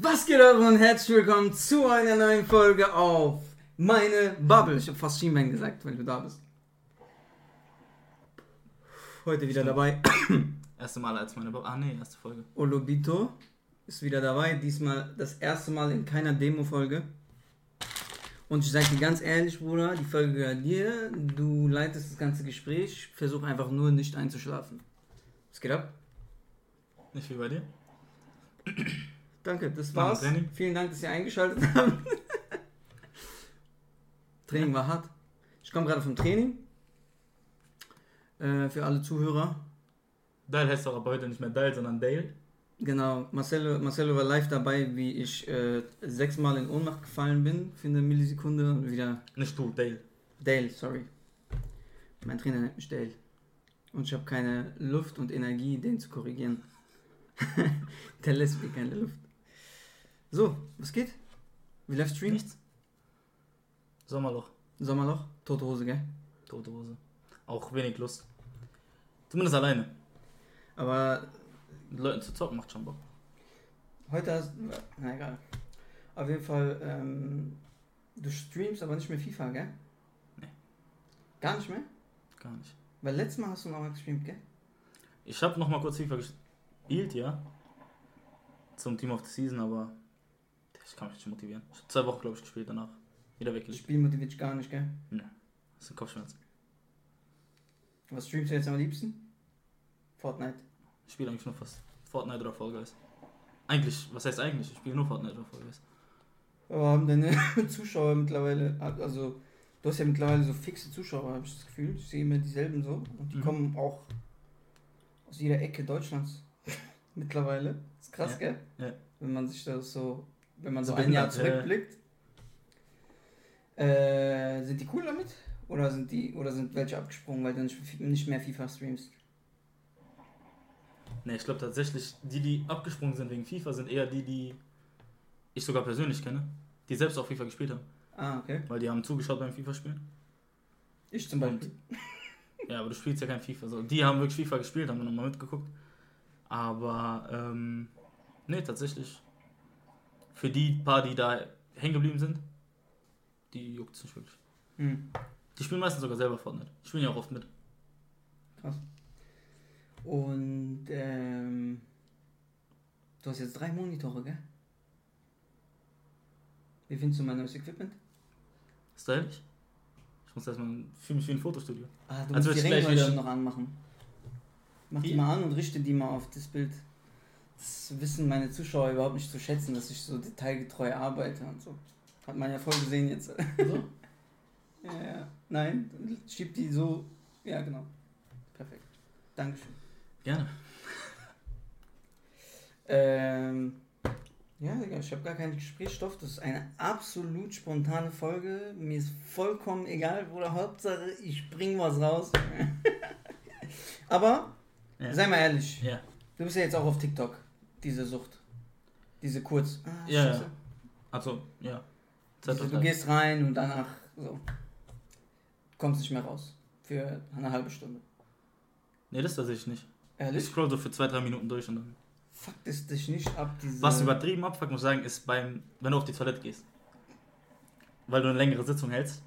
Was geht ab und herzlich willkommen zu einer neuen Folge auf meine Bubble. Ich habe fast Schienbein gesagt, wenn du da bist. Heute wieder dabei. Erste Mal als meine Bubble. Ah, nee, erste Folge. Olobito ist wieder dabei. Diesmal das erste Mal in keiner Demo-Folge. Und ich sage dir ganz ehrlich, Bruder, die Folge gehört dir. Du leitest das ganze Gespräch. Versuch einfach nur nicht einzuschlafen. Was geht ab? Nicht wie bei dir? Danke, das war's. Vielen Dank, dass ihr eingeschaltet habt. Training war hart. Ich komme gerade vom Training. Äh, für alle Zuhörer. Dale heißt doch aber heute nicht mehr Dale, sondern Dale. Genau, Marcelo, Marcelo war live dabei, wie ich äh, sechsmal in Ohnmacht gefallen bin für eine Millisekunde und wieder Nicht du, Dale. Dale, sorry. Mein Trainer nennt mich Dale. Und ich habe keine Luft und Energie, den zu korrigieren. Der lässt mir keine Luft. So, was geht? Wie läuft Stream? Nichts. Sommerloch. Sommerloch? Tote Hose, gell? Tote Hose. Auch wenig Lust. Zumindest alleine. Aber Mit Leuten zu zocken macht schon Bock. heute hast Na egal. Auf jeden Fall, ähm, du streamst aber nicht mehr FIFA, gell? Nee. Gar nicht mehr? Gar nicht. Weil letztes Mal hast du noch mal gestreamt, gell? Ich habe noch mal kurz FIFA gespielt, ja. Zum Team of the Season, aber ich kann mich nicht motivieren. Ich habe zwei Wochen, glaube ich, gespielt danach. Wieder Das weggelegt. Spiel motiviert dich gar nicht, gell? Das sind Kopfschmerzen. Was streamst du jetzt am liebsten? Fortnite. Ich spiele eigentlich nur fast Fortnite oder Fall Guys. Eigentlich, was heißt eigentlich? Ich spiele nur Fortnite oder Fall Guys. Aber haben deine Zuschauer mittlerweile, also du hast ja mittlerweile so fixe Zuschauer, habe ich das Gefühl. Ich sehe immer dieselben so. Und die Mhm. kommen auch aus jeder Ecke Deutschlands mittlerweile. ist krass, Ja. gell? Ja. Wenn man sich das so, wenn man so So ein Jahr ja. zurückblickt. Äh, sind die cool damit? Oder sind die, oder sind welche abgesprungen, weil du nicht, nicht mehr FIFA streamst? Ne, ich glaube tatsächlich, die, die abgesprungen sind wegen FIFA, sind eher die, die ich sogar persönlich kenne, die selbst auch FIFA gespielt haben. Ah, okay. Weil die haben zugeschaut beim FIFA-Spielen. Ich zum Beispiel. Ja, aber du spielst ja kein FIFA. So. Die haben wirklich FIFA gespielt, haben wir nochmal mitgeguckt. Aber, ähm, ne, tatsächlich, für die paar, die da hängen geblieben sind, die juckt es nicht wirklich. Hm. Die spielen meistens sogar selber Fortnite. Die spielen ja auch oft mit. Und ähm, du hast jetzt drei Monitore, gell? Wie findest du mein neues Equipment? Stylisch. Ich muss erstmal, fühle mich wie ein Fotostudio. Ah, du Also musst die wieder- noch anmachen. Mach die Wie? mal an und richte die mal auf das Bild. Das wissen meine Zuschauer überhaupt nicht zu schätzen, dass ich so detailgetreu arbeite und so. Hat man ja voll gesehen jetzt. So? ja, ja. Nein, schieb die so. Ja, genau. Perfekt. Dankeschön. Gerne. Ähm, ja, Digga, ich habe gar keinen Gesprächsstoff. Das ist eine absolut spontane Folge. Mir ist vollkommen egal, Bruder. Hauptsache, ich bring was raus. Aber, Ja. sei mal ehrlich, Ja. du bist ja jetzt auch auf TikTok, diese Sucht. Diese kurz. Ah, Ja, Scheiße. ja. Also, ja. Zeit Diese, du gehst rein und danach so. Kommst nicht mehr raus. Für eine halbe Stunde. Nee, das tatsächlich nicht. Ich Ehrlich? scroll so für zwei, drei Minuten durch und dann. Fuckt es dich nicht ab, diese. Was übertrieben abfuckt, muss ich sagen, ist beim, wenn du auf die Toilette gehst. Weil du eine längere Sitzung hältst.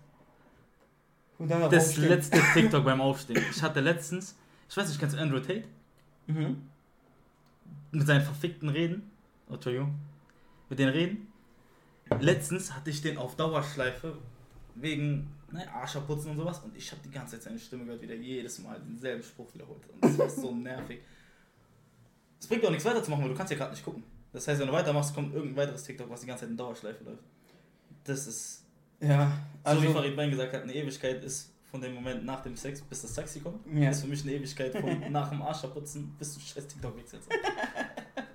Und danach Das aufstehen. letzte TikTok beim Aufstehen. Ich hatte letztens, ich weiß nicht, kennst du Andrew Tate? Mhm. Mit seinen verfickten Reden. Oh, Entschuldigung. Mit den Reden. Letztens hatte ich den auf Dauerschleife wegen ne, Arscherputzen und sowas und ich habe die ganze Zeit seine Stimme gehört, wie der jedes Mal denselben Spruch wiederholt. Und das war so nervig. Es bringt auch nichts weiterzumachen, weil du kannst ja gerade nicht gucken. Das heißt, wenn du weitermachst, kommt irgendein weiteres TikTok, was die ganze Zeit in Dauerschleife läuft. Das ist, Ja, also, so wie also. Farid Bang gesagt hat, eine Ewigkeit ist von dem Moment nach dem Sex, bis das Taxi kommt. Ja. Das ist für mich eine Ewigkeit von nach dem Arscherputzen bis du scheiß TikTok wechselst.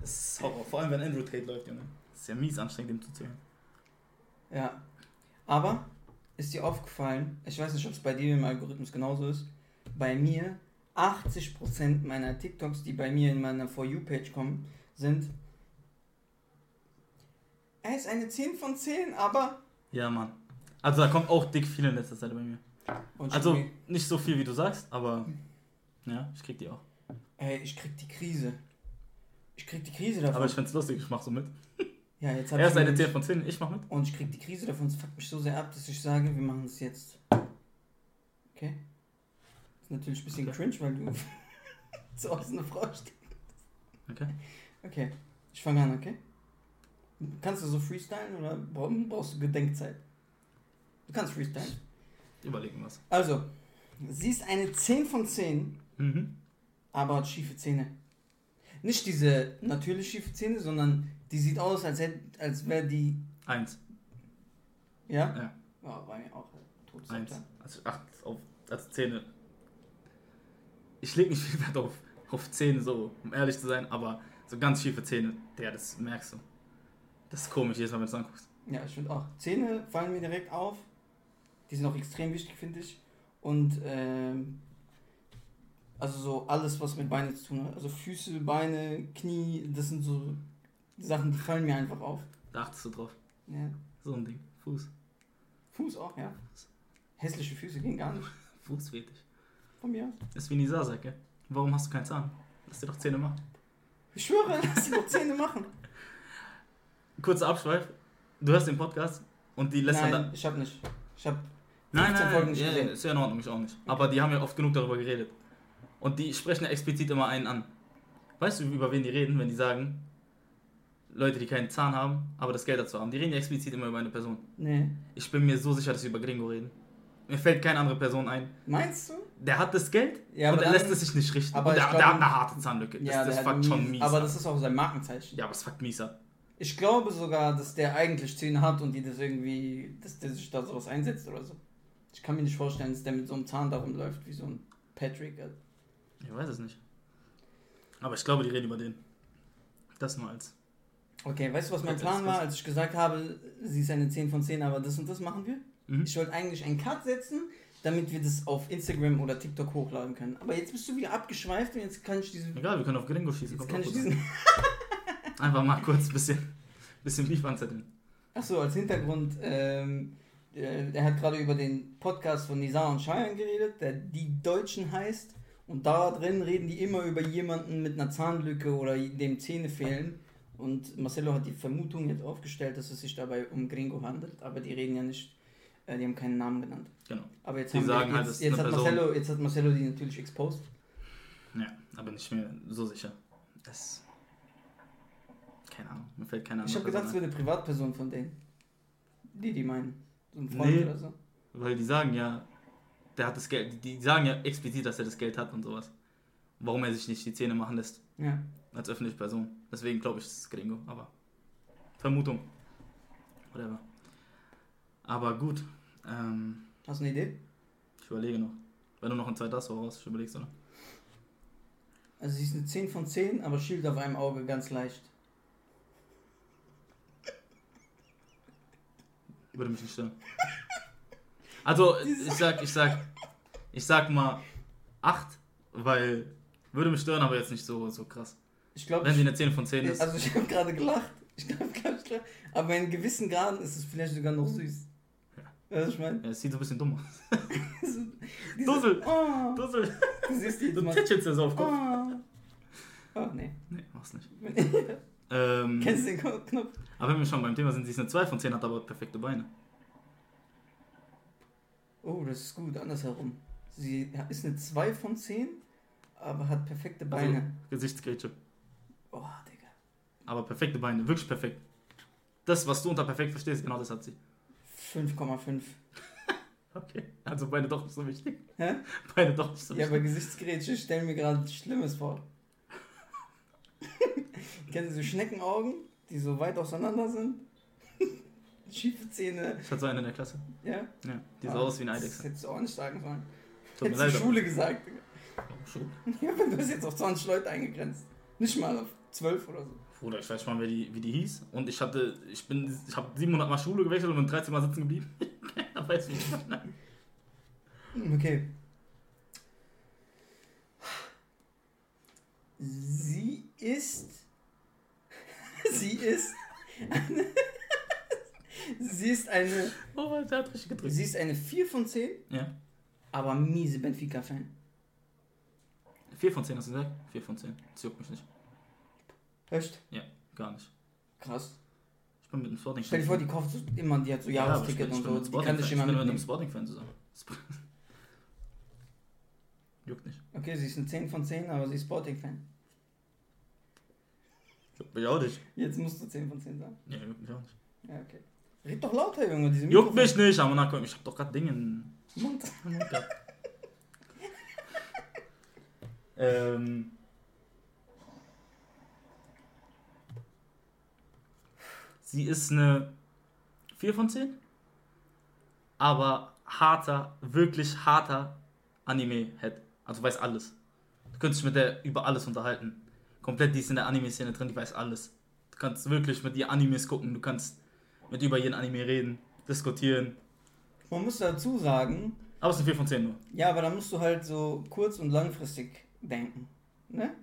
Das ist Horror. Vor allem, wenn Andrew Tate läuft, Junge. Das ist ja mies anstrengend, dem zuzuhören. Ja. Aber ist dir aufgefallen, ich weiß nicht, ob es bei dir im Algorithmus genauso ist, bei mir 80% meiner TikToks, die bei mir in meiner For You-Page kommen, sind. Er ist eine 10 von 10, aber. Ja, Mann. Also da kommt auch dick viel in letzter Zeit bei mir. Also nicht so viel, wie du sagst, aber ja, ich krieg die auch. ey, ich krieg die Krise. Ich krieg die Krise davon. Aber ich find's lustig, ich mach so mit. Ja, jetzt hab Er ist eine nämlich- 10 von 10, ich mach mit. Und ich krieg die Krise davon, es fuckt mich so sehr ab, dass ich sage, wir machen es jetzt. Okay? Ist natürlich ein bisschen Okay. cringe, weil du so aus einer Frau stehst. Okay. Okay, ich fange an, okay? Kannst du so freestylen oder brauch- brauchst du Gedenkzeit? Du kannst freestylen. Überlegen was. Also, sie ist eine 10 von 10, Mhm. aber hat schiefe Zähne. Nicht diese natürlich schiefe Zähne, sondern die sieht aus, als, als wäre die. Eins. Ja? Ja. Ja, bei mir auch. Todes Eins. Also acht auf als Zähne. Ich leg nicht viel Wert auf, auf Zähne, so, um ehrlich zu sein, aber so ganz schiefe Zähne, der, das merkst du. Das ist komisch, jedes Mal, wenn du es anguckst. Ja, ich finde auch. Zähne fallen mir direkt auf. Die sind auch extrem wichtig, finde ich. Und ähm, also so alles, was mit Beinen zu tun hat. Also Füße, Beine, Knie, das sind so Sachen, die fallen mir einfach auf. Da achtest du drauf. Ja. So ein Ding. Fuß. Fuß auch, ja. Hässliche Füße gehen gar nicht. Fuß dich. Von mir aus. Ist wie Nisa sagt, gell? Warum hast du keinen Zahn? Lass dir doch Zähne machen. Ich schwöre, lass sie doch Zähne machen. Kurzer Abschweif. Du hörst den Podcast und die lässt Nein, dann. ich hab nicht. Ich hab Nein, 15 nein, Folgen nicht ja, gesehen. ist ja in Ordnung, ich auch nicht. Aber die haben ja oft genug darüber geredet. Und die sprechen ja explizit immer einen an. Weißt du, über wen die reden, wenn die sagen, Leute, die keinen Zahn haben, aber das Geld dazu haben? Die reden ja explizit immer über eine Person. Nee. Ich bin mir so sicher, dass sie über Gringo reden. Mir fällt keine andere Person ein. Meinst du? Der hat das Geld Ja, und aber er lässt es sich nicht richten. aber der, ich glaub- der hat eine harte Zahnlücke. Das, ja, das fuckt schon mies- mies. Aber ab. das ist auch sein Markenzeichen. ja, aber es fuckt mies ab. Ich glaube sogar, dass der eigentlich Zähne hat und die das irgendwie, dass der sich da sowas einsetzt oder so. Ich kann mir nicht vorstellen, dass der mit so einem Zahn darum läuft, wie so ein Patrick. Ich weiß es nicht. Aber ich glaube, die reden über den. Das nur als. Okay, weißt du, was mein Plan war, als ich gesagt habe, sie ist eine 10 von 10, aber das und das machen wir? Mhm. Ich wollte eigentlich einen Cut setzen, damit wir das auf Instagram oder TikTok hochladen können. Aber jetzt bist du wieder abgeschweift und jetzt kann ich diesen. Egal, wir können auf Gringo schießen. Jetzt kann ich diesen. Einfach mal kurz ein bisschen, bisschen Beef anzetteln. Achso, als Hintergrund, ähm, äh, er hat gerade über den Podcast von Nizar und Cheyenne geredet, der Die Deutschen heißt. Und da drin reden die immer über jemanden mit einer Zahnlücke oder dem Zähne fehlen. Und Marcelo hat die Vermutung jetzt aufgestellt, dass es sich dabei um Gringo handelt, aber die reden ja nicht, äh, die haben keinen Namen genannt. Genau. Aber jetzt, Die haben sagen wir, halt, jetzt, ist jetzt, hat. Marcelo, jetzt hat Marcelo die natürlich exposed. Ja, aber nicht mehr so sicher. Das. Keine Ahnung, mir fällt keine Ahnung. Ich habe gedacht, es wäre eine Privatperson von denen. Die, die meinen. Ein Freund Nee. oder so. Weil die sagen ja, der hat das Geld. Die, sagen ja explizit, dass er das Geld hat und sowas. Warum er sich nicht die Zähne machen lässt. Ja. Als öffentliche Person. Deswegen glaube ich, es ist Gringo. Aber. Vermutung. Whatever. Aber gut. Ähm, Hast du eine Idee? ich überlege noch. Wenn du noch ein zweites hast, woraus ich überlegst, oder? Also sie ist eine 10 von 10, aber schielt auf einem Auge ganz leicht. Würde mich nicht stören. Also, ich sag, ich sag, ich sag mal 8, weil würde mich stören, aber jetzt nicht so, so krass. Ich glaube, Wenn sie eine 10 von 10 ist. also ich habe gerade gelacht. Ich glaube, ich gelacht. Aber in gewissen Graden ist es vielleicht sogar noch süß. Weißt du, was ich meine? Ja, es sieht so ein bisschen dumm aus. Dussel! Oh, Dussel! du siehst die Du jetzt tätschelst ja so auf Kopf. Oh. oh, nee. Nee, mach's nicht. Ähm, Kennst du den Knopf? aber wenn wir schon beim Thema sind, sie ist eine 2 von 10, hat aber perfekte Beine. Oh, das ist gut, andersherum. Sie ist eine 2 von 10, aber hat perfekte Also, Beine. Gesichtsgrätsche. Oh, Digga. Aber perfekte Beine, wirklich perfekt. Das, was du unter perfekt verstehst, genau das hat sie. 5,5. Okay. Also Beine doch nicht so wichtig. Hä? Beine doch nicht so Ja, wichtig. aber Gesichtsgerätsche ich stell mir gerade Schlimmes vor. Kennen Sie so Schneckenaugen, die so weit auseinander sind? Schiefe Zähne, Ich hatte so eine in der Klasse. ja? Ja, die sah Ah, aus wie Das Eidechse. hättest du auch nicht sagen sollen. Tut Hättest du Schule gesagt. Schule. Ja, aber du hast jetzt auf 20 Leute eingegrenzt. Nicht mal auf 12 oder so. Bruder, ich weiß schon mal, wer die, wie die hieß. Und ich hatte, ich bin, ich habe 700 Mal Schule gewechselt und bin 13 Mal sitzen geblieben. Keiner weiß nicht. Okay. Sie ist. Sie ist. Eine, sie ist eine. Oh, der hat richtig gedrückt. Sie ist eine 4 von 10, Ja. aber miese Benfica-Fan. 4 von 10 hast du gesagt? 4 von 10. Das juckt mich nicht. Echt? Gar nicht. Krass. Ich bin mit dem Sporting Stell dir vor, die kauft so immer, die hat so Jahresticket und so, die kann dich immer Ich bin mit einem. Sporting-Fan zusammen. Juckt nicht. Okay, sie ist ein 10 von 10, aber sie ist Sporting-Fan. Mich auch nicht. Jetzt musst du 10 von 10 sagen. Ja, juckt mich auch nicht. Ja, okay. Red doch lauter, Junge, diese Juckt mich nicht, aber na komm, ich hab doch gerade Dinge in Mund. im Mund gehabt. ähm. Sie ist eine 4 von 10, aber harter, wirklich harter Anime-Head. Also weiß alles. Du könntest dich mit der über alles unterhalten. Komplett, die ist in der Anime-Szene drin, die weiß alles. Du kannst wirklich mit ihr Animes gucken, du kannst mit über jeden Anime reden, diskutieren. Man muss dazu sagen, Aber es eine 4 von 10 nur. ja, aber da musst du halt so kurz- und langfristig denken. Ne?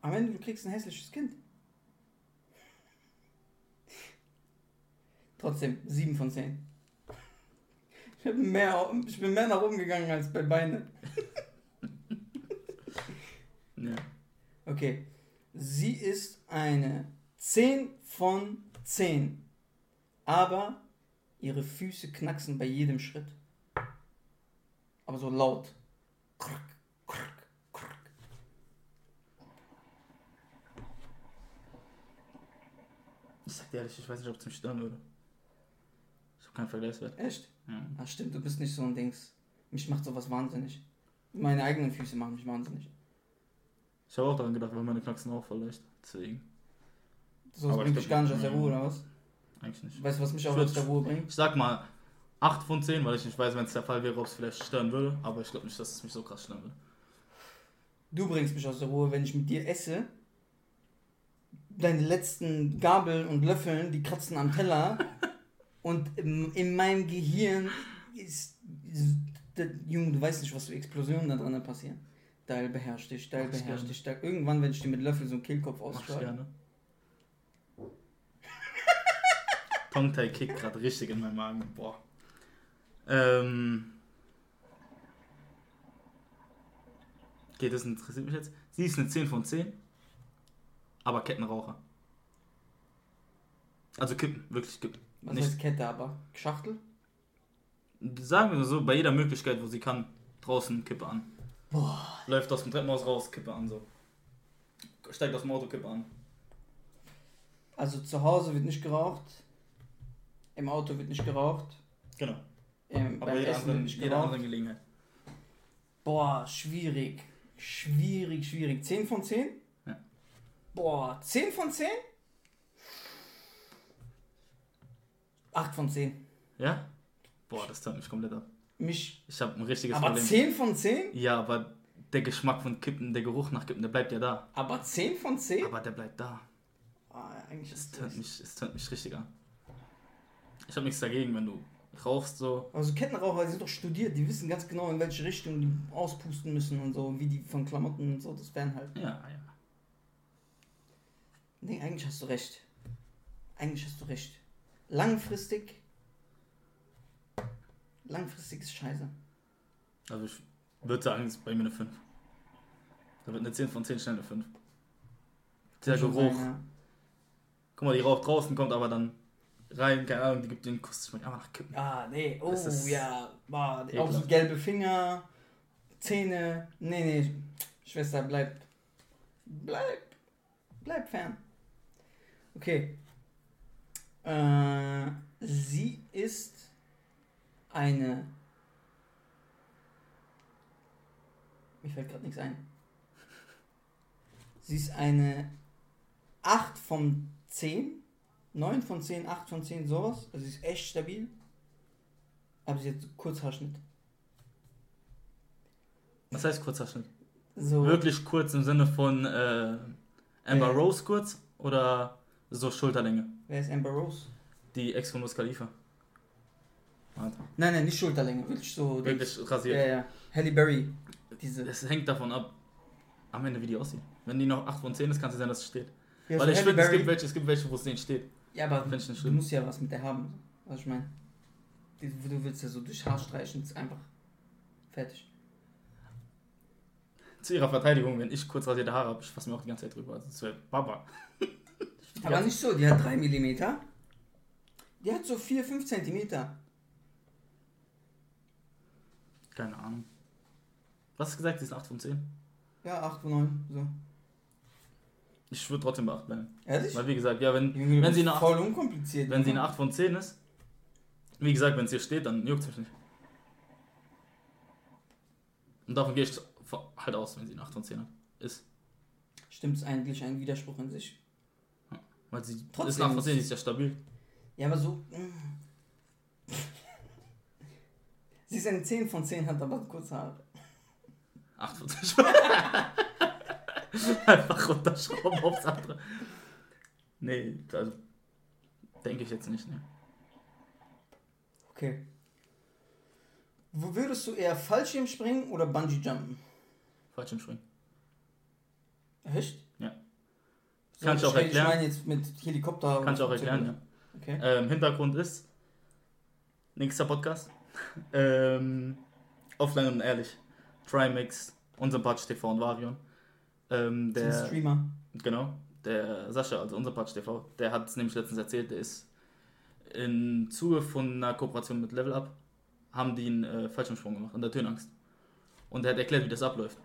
Am Ende, du kriegst ein hässliches Kind. Trotzdem, 7 von 10. Ich bin mehr, ich bin mehr nach oben gegangen als bei Beine. Ja. Okay. Sie ist eine 10 von 10. Aber ihre Füße knacksen bei jedem Schritt. Aber so laut. Krrk, krrk, krrk. Ich sag dir ehrlich, ich weiß nicht, ob es mich stören würde. Ich habe keinen Vergleichswert. Echt? Ja. Ach stimmt, du bist nicht so ein Dings. Mich macht sowas wahnsinnig. Meine eigenen Füße machen mich wahnsinnig. Ich habe auch daran gedacht, weil meine Knacksen auch voll leicht. Deswegen. So Aber bringt ich dich gar nicht aus der. Ruhe, oder was? Eigentlich nicht. Weißt du, was mich auch aus der Ruhe bringt? Ich sag mal 8 von 10, weil ich nicht weiß, wenn es der Fall wäre, ob es vielleicht stören würde. Aber ich glaube nicht, dass es mich so krass stören würde. Du bringst mich aus der Ruhe, wenn ich mit dir esse. Deine letzten Gabeln und Löffeln, die kratzen am Teller. und in, in meinem Gehirn ist, ist der, Junge, du weißt nicht, was für Explosionen da dran passieren. Teil beherrscht dich, Teil beherrscht dich. Teil. Irgendwann werde ich dir mit Löffel so einen Kehlkopf gerne. Tongtai kickt gerade richtig in meinen Magen. Boah. Ähm. Okay, das interessiert mich jetzt. Sie ist eine 10 von 10, aber Kettenraucher. Also kippen, wirklich kippen. Was Nicht, heißt Kette aber? Schachtel? sagen wir so, bei jeder Möglichkeit, wo sie kann, draußen Kippe an. Boah. Läuft aus dem Treppenhaus raus, Kippe an, so. Steigt aus dem Auto, Kippe an. Also zu Hause wird nicht geraucht. Im Auto wird nicht geraucht. Genau. Ähm, Aber jeder Essen wird anderen, nicht jeder geraucht. anderen Gelegenheit. Boah, schwierig. Schwierig, schwierig. 10 von 10? Ja. Boah, 10 von 10? 8 von 10. Ja? Boah, das turnt mich komplett ab. Mich. Ich habe ein richtiges Aber Problem. 10 von 10? Ja, aber der Geschmack von Kippen, der Geruch nach Kippen, der bleibt ja da. Aber 10 von 10? Aber der bleibt da. Ah, eigentlich Es das. mich, es turnt mich richtig an. Ich habe nichts dagegen, wenn du rauchst so. Also Kettenraucher, die sind doch studiert, die wissen ganz genau, in welche Richtung die auspusten müssen und so, wie die von Klamotten und so, das werden halt. Ja, ja. Nee, eigentlich hast du recht. Eigentlich hast du recht. Langfristig. Langfristig ist scheiße. Also ich würde sagen, es ist bei mir eine 5. Da wird eine 10 von 10 schnell eine 5. Der Geruch. sein, ja. Guck mal, die raucht draußen, kommt aber dann rein, keine Ahnung, die gibt den Kuss, schmeckt einfach nach Kippen. Ah, nee, oh ja, boah, auch ekelhaft. so gelbe Finger, Zähne. Nee, nee, Schwester, bleib. Bleib. Bleib fern. Okay. Äh, sie ist eine. Mir fällt gerade nichts ein. Sie ist eine 8 von 10. 9 von 10, 8 von 10, sowas. Also sie ist echt stabil. Aber sie hat Kurzhaarschnitt. Was heißt Kurzhaarschnitt? So. Wirklich kurz im Sinne von äh, Amber. Rose kurz oder so Schulterlänge? Wer ist Amber Rose? Die Ex von Wiz Khalifa. Warte. Nein, nein, nicht Schulterlänge. Wirklich so. Wirklich Ja, rasiert. ja. Halle Berry. Diese. Es hängt davon ab, am Ende wie die aussieht. Wenn die noch 8 von 10 ist, kann es sein, dass es steht. Ja, Weil so ich finde, es gibt welche, es gibt welche, wo es nicht steht. Ja, aber du schlimm. musst ja was mit der haben. Was ich meine. Du willst ja so durch Haar streichen. Ist einfach. Fertig. Zu ihrer Verteidigung, wenn ich kurz rasierte Haare habe, ich fasse mir auch die ganze Zeit drüber. Also es wäre Baba. Aber Ja. nicht so, die hat 3 mm. Die hat so 4, 5 cm. Keine Ahnung. Was hast du gesagt? Sie ist 8 von 10? Ja, 8 von 9. So. Ich würde trotzdem bei 8 bleiben. Ehrlich? Weil wie gesagt, ja, wenn, Junge, wenn, sie eine 8, voll unkompliziert. wenn sie eine 8 von 10 ist, wie gesagt, wenn es hier steht, dann juckt es mich nicht. Und davon gehe ich halt aus, wenn sie eine 8 von 10 hat. Ist. Stimmt, ist eigentlich ein Widerspruch in sich. Weil sie Trotzdem ist nach von ist- 10, die ist ja stabil. Ja, aber so. mm. Sie ist eine 10 von 10, hat aber kurze Haare. 8 von 10. Einfach runterschrauben aufs andere. Nee, also denke ich jetzt nicht, ne. Okay. Wo würdest du eher Fallschirm springen oder Bungee jumpen? Fallschirmspringen. Echt? Ja. So, Kann ich auch Ich erklären. meine jetzt mit Helikopter. Kann ich auch erklären, ja. Okay. Ähm, Hintergrund ist, nächster Podcast, ähm, offline und ehrlich, Trimax, Unsympathisch TV und Varion. Ähm, Der der, Streamer. genau, der Sascha, also Unsympathisch TV, der hat es nämlich letztens erzählt, der ist im Zuge von einer Kooperation mit Level Up, haben die einen äh, Fallschirmsprung gemacht, an der Höhenangst. Und er hat erklärt, wie das abläuft.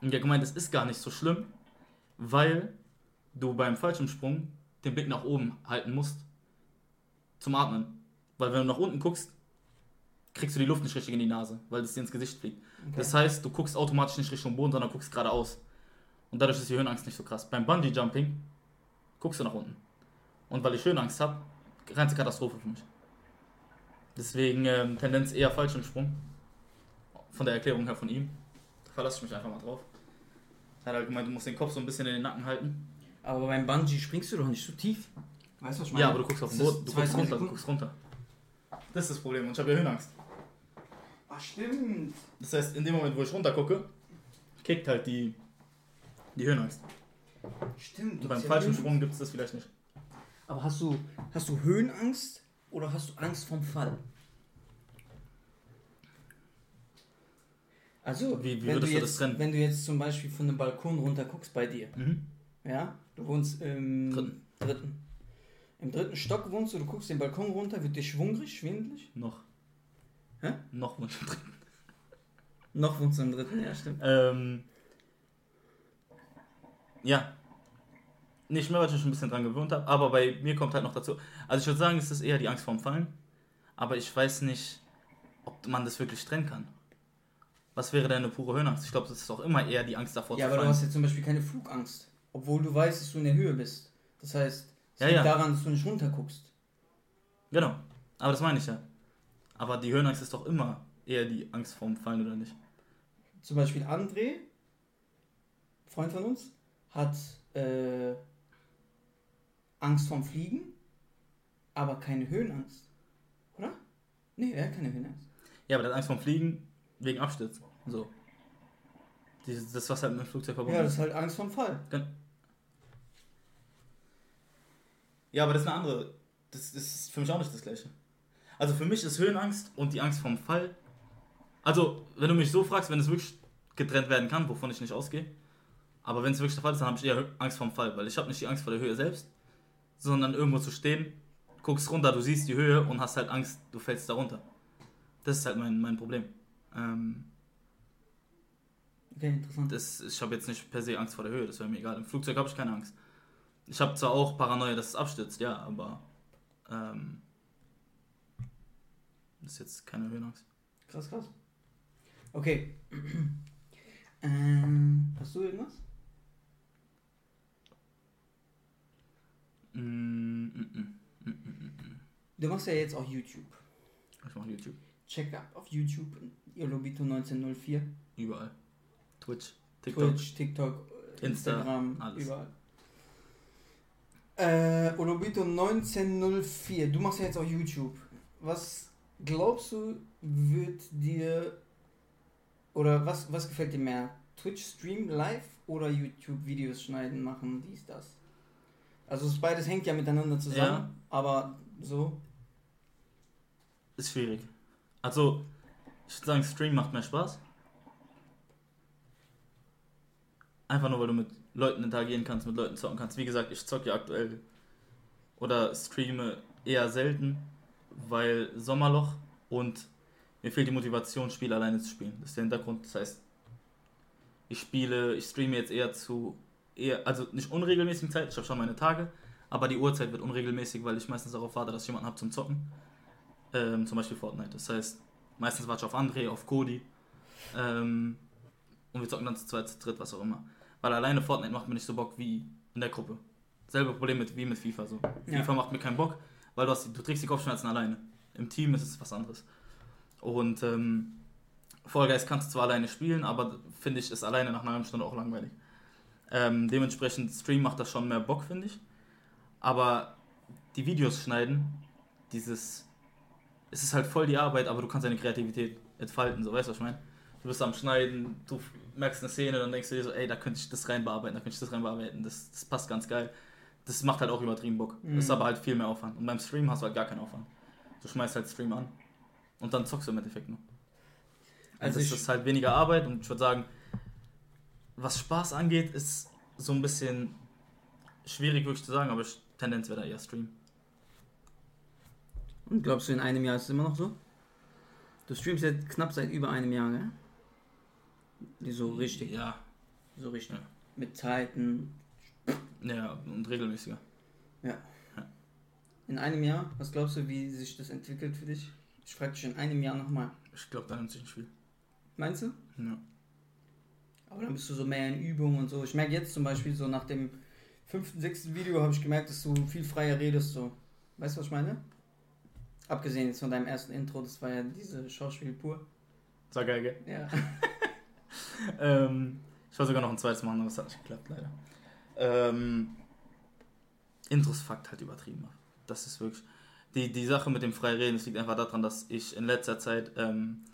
Und er hat gemeint, es ist gar nicht so schlimm, weil du beim Fallschirmsprung den Blick nach oben halten musst zum Atmen. Weil wenn du nach unten guckst, kriegst du die Luft nicht richtig in die Nase, weil es dir ins Gesicht fliegt. Okay. Das heißt, du guckst automatisch nicht Richtung Boden, sondern guckst geradeaus. Und dadurch ist die Höhenangst nicht so krass. Beim Bungee Jumping guckst du nach unten. Und weil ich Höhenangst habe, reinste Katastrophe für mich. Deswegen ähm, Tendenz eher Fallschirmsprung. Von der Erklärung her von ihm. Da verlasse ich mich einfach mal drauf. Er hat halt gemeint, du musst den Kopf so ein bisschen in den Nacken halten. Aber beim Bungee springst du doch nicht so tief. Weißt du, was ich meine? Ja, aber du guckst auf den Das Boden, du guckst runter, du guckst runter. Das ist das Problem und ich habe ja Höhenangst. Ach, stimmt. Das heißt, in dem Moment, wo ich runter gucke, kickt halt die, die Höhenangst. Stimmt. Und beim Fallschirmsprung gibt es das vielleicht nicht. Aber hast du, hast du Höhenangst oder hast du Angst vom Fall? Also, Wie- wie wenn, du du jetzt, trennen? wenn du jetzt zum Beispiel von einem Balkon runter guckst bei dir, Mhm. ja, du wohnst im Dritten. dritten. Im dritten Stock wohnst du, du guckst den Balkon runter, wird dir schwungrig, schwindelig? Noch. Hä? Noch muss ich drin. Noch du im dritten, ja, stimmt. Ähm, ja. Nicht mehr, weil ich mich ein bisschen dran gewöhnt habe, aber bei mir kommt halt noch dazu. Also ich würde sagen, es ist eher die Angst vorm Fallen, aber ich weiß nicht, ob man das wirklich trennen kann. Was wäre denn eine pure Höhenangst? Ich glaube, das ist auch immer eher die Angst davor Ja, zu aber du fallen. hast jetzt zum Beispiel keine Flugangst, obwohl du weißt, dass du in der Höhe bist. Das heißt, es Ja, liegt ja. daran, dass du nicht runter guckst. Genau, aber das meine ich ja. Aber die Höhenangst ist doch immer eher die Angst vorm Fallen, oder nicht? Zum Beispiel André, Freund von uns, hat äh, Angst vorm Fliegen, aber keine Höhenangst. Oder? Nee, er hat keine Höhenangst. Ja, aber der hat Angst vorm Fliegen wegen Absturz. So. Dieses, das, was halt mit dem Flugzeug verbunden Ja, ist. das ist halt Angst vorm Fall. Ja, aber das ist eine andere. Das ist für mich auch nicht das gleiche. Also für mich ist Höhenangst und die Angst vorm Fall. Also, wenn du mich so fragst, wenn es wirklich getrennt werden kann, wovon ich nicht ausgehe. Aber wenn es wirklich der Fall ist, dann habe ich eher Angst vorm Fall, weil ich habe nicht die Angst vor der Höhe selbst, sondern irgendwo zu stehen, guckst runter, du siehst die Höhe und hast halt Angst, du fällst da runter. Das ist halt mein, mein Problem. Ähm, Okay, interessant. das, ich habe jetzt nicht per se Angst vor der Höhe, das wäre mir egal. Im Flugzeug habe ich keine Angst. Ich habe zwar auch Paranoia, dass es abstürzt, ja, aber ähm, das ist jetzt keine Höhenangst. Krass, krass. Okay. ähm, hast du irgendwas? Mm, mm, mm, mm, mm, mm. Du machst ja jetzt auch YouTube. Ich mache YouTube. Check ab auf YouTube, Yolobito 1904, Überall. Twitch, TikTok. Twitch, TikTok, äh, Insta, Instagram, alles. überall. Äh, Olobito 1904, du machst ja jetzt auch YouTube. Was glaubst du, wird dir oder was, was gefällt dir mehr? Twitch Stream live oder YouTube Videos schneiden, machen, dies, das? Also es beides hängt ja miteinander zusammen, Ja. aber so. Ist schwierig. Also, ich würde sagen, Stream macht mehr Spaß. Einfach nur, weil du mit Leuten interagieren kannst, mit Leuten zocken kannst. Wie gesagt, ich zocke ja aktuell oder streame eher selten, weil Sommerloch und mir fehlt die Motivation, Spiele alleine zu spielen. Das ist der Hintergrund. Das heißt, ich spiele, ich streame jetzt eher zu, eher, also nicht unregelmäßigen Zeit, ich habe schon meine Tage, aber die Uhrzeit wird unregelmäßig, weil ich meistens darauf warte, dass ich jemanden habe zum Zocken. Ähm, zum Beispiel Fortnite. Das heißt, meistens warte ich auf André, auf Cody. Ähm, und wir zocken dann zu zweit, zu dritt, was auch immer. Weil alleine Fortnite macht mir nicht so Bock wie in der Gruppe. Selbe Problem mit, wie mit FIFA so. Ja. FIFA macht mir keinen Bock, weil du, hast, die- du trägst die Kopfschmerzen alleine. Im Team ist es was anderes. Und ähm, Fall kannst du zwar alleine spielen, aber finde ich, ist alleine nach einer halben Stunde auch langweilig. Ähm, dementsprechend, Stream macht das schon mehr Bock, finde ich. Aber die Videos schneiden, dieses. Es ist halt voll die Arbeit, aber du kannst deine Kreativität entfalten, so weißt du, was ich meine? Du bist am Schneiden, du merkst eine Szene, dann denkst du dir so, ey, da könnte ich das rein bearbeiten, da könnte ich das rein bearbeiten, das, das passt ganz geil. Das macht halt auch übertrieben Bock. Mhm. Ist aber halt viel mehr Aufwand. Und beim Stream hast du halt gar keinen Aufwand. Du schmeißt halt Stream an und dann zockst du im Endeffekt nur. Also es ist halt weniger Arbeit und ich würde sagen, was Spaß angeht, ist so ein bisschen schwierig wirklich zu sagen, aber ich Tendenz wäre da eher Stream. Und glaubst du, in einem Jahr ist es immer noch so? Du streamst jetzt knapp seit über einem Jahr, gell? So richtig, Ja, so richtig. Ja. Mit Zeiten. Ja, und regelmäßiger. In einem Jahr, was glaubst du, wie sich das entwickelt für dich? Ich frage dich in einem Jahr nochmal. Ich glaube, da nimmt sich nicht viel. Meinst du? Ja. Aber dann bist du so mehr in Übung und so. Ich merke jetzt zum Beispiel so nach dem fünften, sechsten Video habe ich gemerkt, dass du viel freier redest so. Weißt du, was ich meine? Abgesehen jetzt von deinem ersten Intro, das war ja diese Schauspiel pur. Sag geil, gell? Ja. Ähm, ich wollte sogar noch ein zweites machen, aber es hat nicht geklappt, leider. Ähm, Intros fuckt halt übertrieben ab. Das ist wirklich. Die, die Sache mit dem Freireden, das liegt einfach daran, dass ich in letzter Zeit ähm,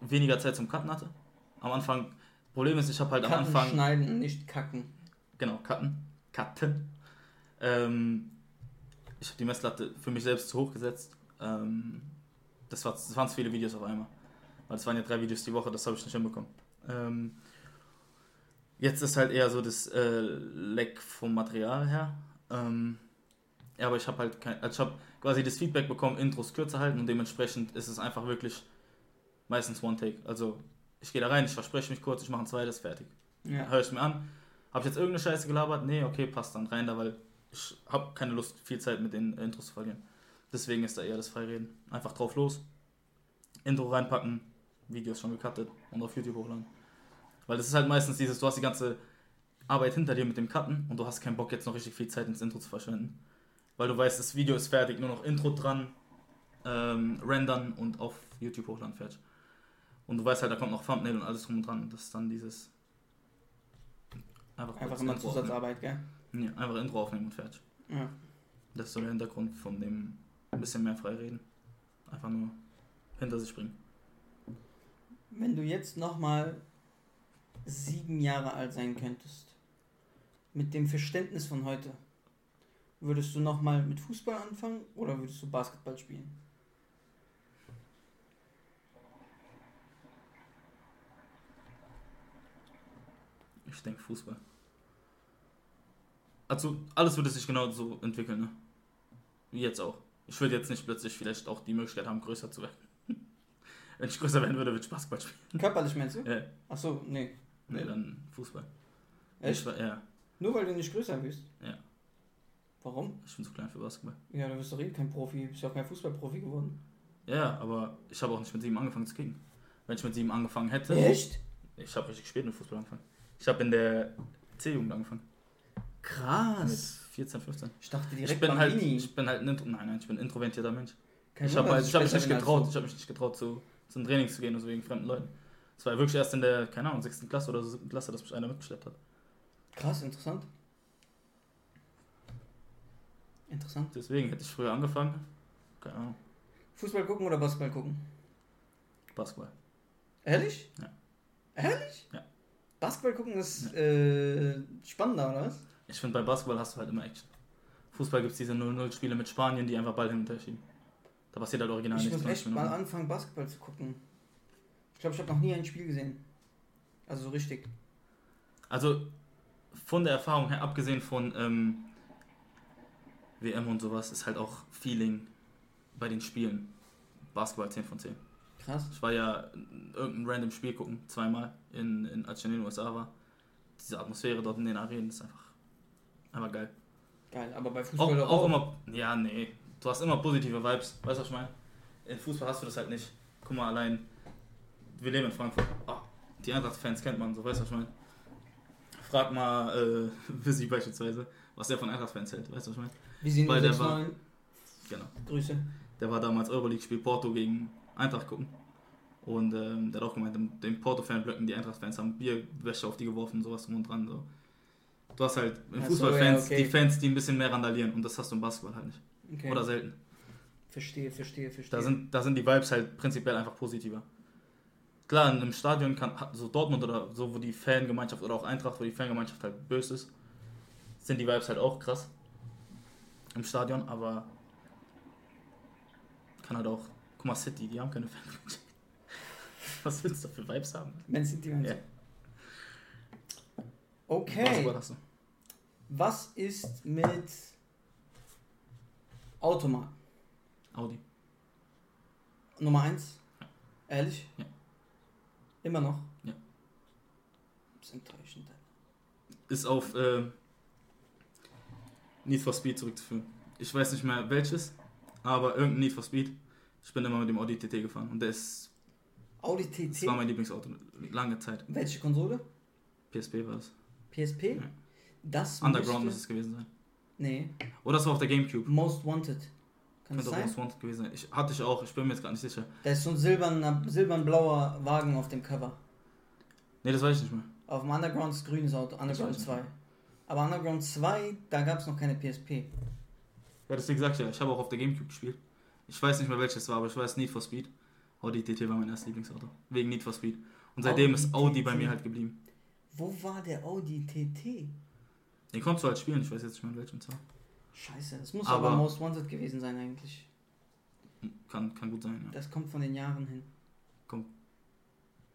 weniger Zeit zum Cutten hatte. Am Anfang, Problem ist, ich habe halt am Cutten, Anfang. schneiden, nicht kacken. Genau, cutten. Cutten. Ähm, ich habe die Messlatte für mich selbst zu hoch gesetzt. Ähm, das, war, das waren zu viele Videos auf einmal. Weil es waren ja drei Videos die Woche, das habe ich nicht hinbekommen. Ähm, jetzt ist halt eher so das äh, Leck vom Material her. Ähm, ja, aber ich habe halt kein, also ich habe quasi das Feedback bekommen, Intros kürzer halten und dementsprechend ist es einfach wirklich meistens One Take. Also ich gehe da rein, ich verspreche mich kurz, ich mache ein zweites, fertig Ja. höre ich mir an. Habe ich jetzt irgendeine Scheiße gelabert? Nee, okay, passt dann rein da, weil ich habe keine Lust, viel Zeit mit den Intros zu verlieren. Deswegen ist da eher das Freireden. Einfach drauf los, Intro reinpacken, Videos schon gecuttet und auf YouTube hochladen. Weil das ist halt meistens dieses, du hast die ganze Arbeit hinter dir mit dem Cutten und du hast keinen Bock jetzt noch richtig viel Zeit ins Intro zu verschwenden. Weil du weißt, das Video ist fertig, nur noch Intro dran, ähm, rendern und auf YouTube hochladen, fertig. Und du weißt halt, da kommt noch Thumbnail und alles drum und dran. Das ist dann dieses Einfach, Einfach immer Intro aufnehmen. Zusatzarbeit, gell? Nee, einfach Intro aufnehmen und fertig. Ja. Das ist so der Hintergrund von dem ein bisschen mehr frei reden. Einfach nur hinter sich bringen. Wenn du jetzt nochmal sieben Jahre alt sein könntest, mit dem Verständnis von heute, würdest du nochmal mit Fußball anfangen oder würdest du Basketball spielen? Ich denke Fußball. Also alles würde sich genau so entwickeln, ne? Wie jetzt auch. Ich würde jetzt nicht plötzlich vielleicht auch die Möglichkeit haben, größer zu werden. Wenn ich größer werden würde, würde ich Basketball spielen. Körperlich meinst du? Ja, Achso, nee. Nee, dann Fußball. Echt? Ich, war- ja, Nur weil du nicht größer bist? Ja. Warum? ich bin zu klein für Basketball. Ja, du bist doch eh kein Profi, bist ja auch kein Fußballprofi geworden. Ja, aber ich habe auch nicht mit sieben angefangen zu kicken. Wenn ich mit sieben angefangen hätte. Echt? Ich habe richtig spät mit Fußball angefangen. Ich habe in der C-Jugend angefangen. Mit Krass. 14, 15. Ich dachte Ich direkt bin halt, ich bin halt ein, Intro- nein, nein, ich bin ein introvertierter Mensch. Kein Ich habe halt, ich hab mich nicht getraut, ich habe mich nicht getraut zu zum Training zu gehen, also wegen fremden Leuten. Es war wirklich erst in der, keine Ahnung, sechsten Klasse oder siebten Klasse, dass mich einer mitgeschleppt hat. Krass, interessant. Interessant. Deswegen hätte ich früher angefangen. Keine Ahnung, Fußball gucken oder Basketball gucken? Basketball. Ehrlich? Ja. Ehrlich? Ja. Basketball gucken ist äh, spannender, oder was? Ich finde, bei Basketball hast du halt immer Action. Fußball gibt es diese 0-0-Spiele mit Spanien, die einfach Ball hin und her schieben. Da passiert halt original ich nichts. muss 90 echt mal anfangen, Basketball zu gucken. Ich glaube, ich habe noch nie ein Spiel gesehen. Also so richtig. Also von der Erfahrung her, abgesehen von ähm, WM und sowas, ist halt auch Feeling bei den Spielen. Basketball 10 von 10. Krass. Ich war ja in irgendein random Spiel gucken, zweimal, in, in, als ich in den USA war. Diese Atmosphäre dort in den Arenen ist einfach, einfach geil. Geil, aber bei Auch, Fußball doch auch immer, ja, nee, du hast immer positive Vibes, weißt du, was ich meine? In Fußball hast du das halt nicht. Guck mal, allein, wir leben in Frankfurt. Ah, die Eintracht-Fans kennt man, so, weißt du, was ich meine? Frag mal äh, Visi beispielsweise, was der von Eintracht-Fans hält, weißt du, was ich meine? Wie sie Weil der war- 6-9. Genau. Grüße. Der war damals Euroleague-Spiel Porto gegen Eintracht gucken. Und ähm, der hat auch gemeint, in den Porto-Fanblöcken, die Eintracht-Fans haben Bierwäsche auf die geworfen, sowas drum und dran. So. Du hast halt im Ach so, Fußballfans ja, okay. die Fans, die ein bisschen mehr randalieren und das hast du im Basketball halt nicht. Okay. Oder selten. verstehe, verstehe, verstehe. Da sind, da sind die Vibes halt prinzipiell einfach positiver. Klar, in einem Stadion kann so Dortmund oder so, wo die Fangemeinschaft oder auch Eintracht, wo die Fangemeinschaft halt böse ist, sind die Vibes halt auch krass im Stadion, aber kann halt auch, guck mal, City, die haben keine Fangemeinschaft. Was willst du für Vibes haben? Man City meinst? Ja. Okay. Was ist mit Automarken? Audi. Nummer 1? Ehrlich? Ja. Immer noch? Ja. Das ist enttäuschend. Ist auf äh, Need for Speed zurückzuführen. Ich weiß nicht mehr welches, aber irgendein Need for Speed. Ich bin immer mit dem Audi TT gefahren und der ist Audi Das TT? war mein Lieblingsauto, lange Zeit. Welche Konsole? PSP war das. PSP? Ja. Das Underground müsste- muss es gewesen sein. Nee. Oder das war auf der Gamecube. Most Wanted. Könnte auch? Most Wanted gewesen sein. Ich, hatte ich auch, ich bin mir jetzt gar nicht sicher. Da ist so ein silberner, silbernblauer Wagen auf dem Cover. Ne, das weiß ich nicht mehr. Auf dem Underground ist grünes Auto, Underground weiß ich 2. Aber Underground 2, da gab es noch keine PSP. Ja, deswegen gesagt ja, ich habe auch auf der Gamecube gespielt. Ich weiß nicht mehr welches war, aber ich weiß Need for Speed. Audi TT war mein erstes Lieblingsauto. Wegen Need for Speed. Und seitdem Audi ist Audi bei TT. mir halt geblieben. Wo war der Audi TT? Den konntest du halt spielen, ich weiß jetzt nicht mehr in welchem Zahl. Scheiße, das muss aber, Aber- Most Wanted gewesen sein eigentlich. Kann, kann gut sein, ja. Das kommt von den Jahren hin.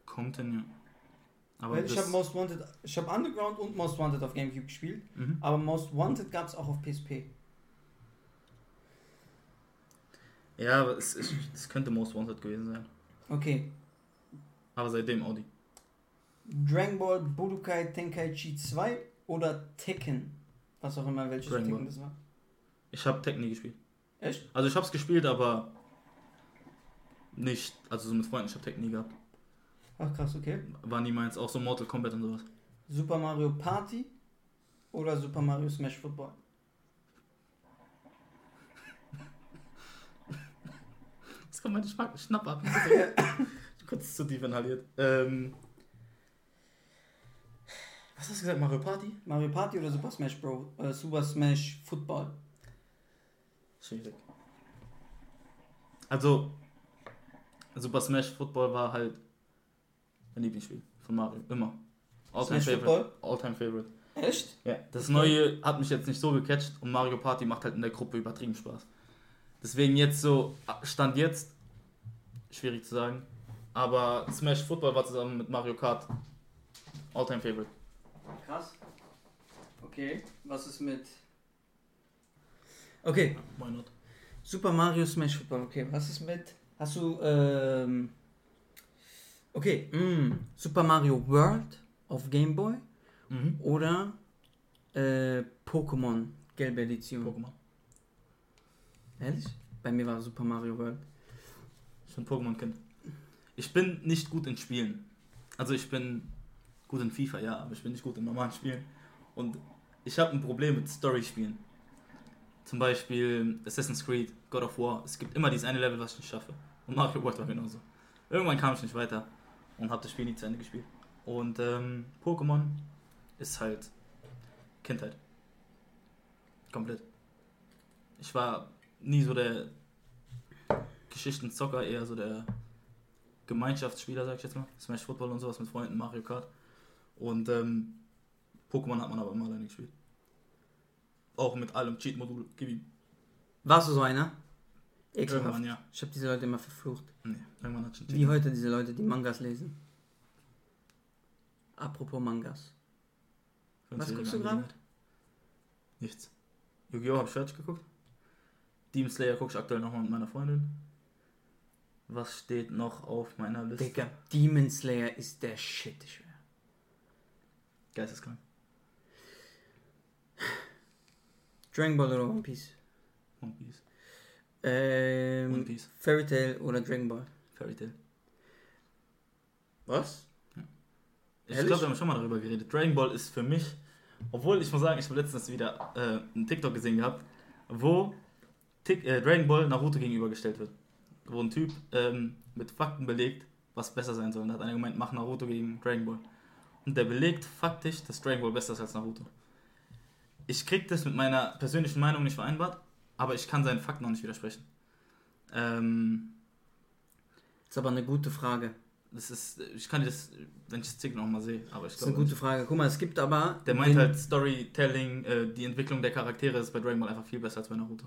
Kommt hin, ja. Aber Weil ich habe Most Wanted, ich habe Underground und Most Wanted auf Gamecube gespielt, mhm. aber Most Wanted gab es auch auf PSP. Ja, aber es, es, es könnte Most Wanted gewesen sein. Okay. Aber seitdem Audi. Dragon Ball Budokai Tenkaichi 2 oder Tekken? Was auch immer, welches Dragon Tekken Ball. das war. Ich habe Tekken nie gespielt. Echt? Also ich habe es gespielt, aber nicht, also so mit Freunden, ich habe Tekken nie gehabt. Ach krass, okay. War nie meins, auch so Mortal Kombat und sowas. Super Mario Party oder Super Mario Smash Football? Das kommt meine Schmack Schnapp ab. Kurz zu tief inhaliert. Ähm, was hast du gesagt, Mario Party? Mario Party oder Super Smash Bro? Äh, Super Smash Football? Schwierig. Also, Super Smash Football war halt mein Lieblingsspiel von Mario, immer. All-time Favorite. All-time Favorite. Echt? Ja, das Okay. neue hat mich jetzt nicht so gecatcht und Mario Party macht halt in der Gruppe übertrieben Spaß. Deswegen jetzt so, Stand jetzt, schwierig zu sagen, aber Smash Football war zusammen mit Mario Kart All-Time Favorite. Krass. Okay, was ist mit. Okay, Why not? Super Mario Smash Football. Okay, was ist mit. Hast du. Ähm, okay, mm, Super Mario World auf Game Boy Mhm. oder äh, Pokémon gelbe Edition? Pokémon. Ehrlich? Bei mir war Super Mario World. Ich bin Pokémon-Kind. Ich bin nicht gut in Spielen. Also ich bin gut in FIFA, ja, aber ich bin nicht gut in normalen Spielen. Und ich habe ein Problem mit Story-Spielen. Zum Beispiel Assassin's Creed, God of War. Es gibt immer dieses eine Level, was ich nicht schaffe. Und Mario World war genauso. Irgendwann kam ich nicht weiter und habe das Spiel nie zu Ende gespielt. Und ähm, Pokémon ist halt Kindheit. Komplett. Ich war nie so der Geschichtenzocker, eher so der Gemeinschaftsspieler, sag ich jetzt mal. Smash Football und sowas mit Freunden, Mario Kart. Und ähm, Pokémon hat man aber immer alleine gespielt. Auch mit allem Cheat-Modul. Ihm. Warst du so einer? Ekelhaft. Irgendwann, ja. Ich habe diese Leute immer verflucht. Nee, irgendwann hat schon Wie heute diese Leute, die Mangas lesen. Apropos Mangas. Was guckst du gerade? Nichts. Yu-Gi-Oh! habe ich fertig geguckt. Demon Slayer gucke ich aktuell nochmal mit meiner Freundin. Was steht noch auf meiner Liste? Digga, Demon Slayer ist der Shit, ich schwör. Geisteskrank. Dragon Ball oder One Piece? One Piece. Ähm, One Piece. Fairy Tail oder Dragon Ball? Fairy Tail. Was? Ich Ehrlich? glaube, wir haben schon mal darüber geredet. Dragon Ball ist für mich, obwohl ich muss sagen, ich habe letztens wieder äh, einen TikTok gesehen gehabt, wo Tik äh, Dragon Ball Naruto gegenübergestellt wird. Wo ein Typ ähm, mit Fakten belegt, was besser sein soll. Und da hat einer gemeint, mach Naruto gegen Dragon Ball. Und der belegt faktisch, dass Dragon Ball besser ist als Naruto. Ich krieg das mit meiner persönlichen Meinung nicht vereinbart, aber ich kann seinen Fakten noch nicht widersprechen. Ähm, ist aber eine gute Frage. das ist, ich kann dir das, wenn ich das TikTok noch mal sehe, aber ich Das ist eine glaube. gute Frage. Guck mal, es gibt aber. Der meint halt Storytelling, äh, die Entwicklung der Charaktere ist bei Dragon Ball einfach viel besser als bei Naruto.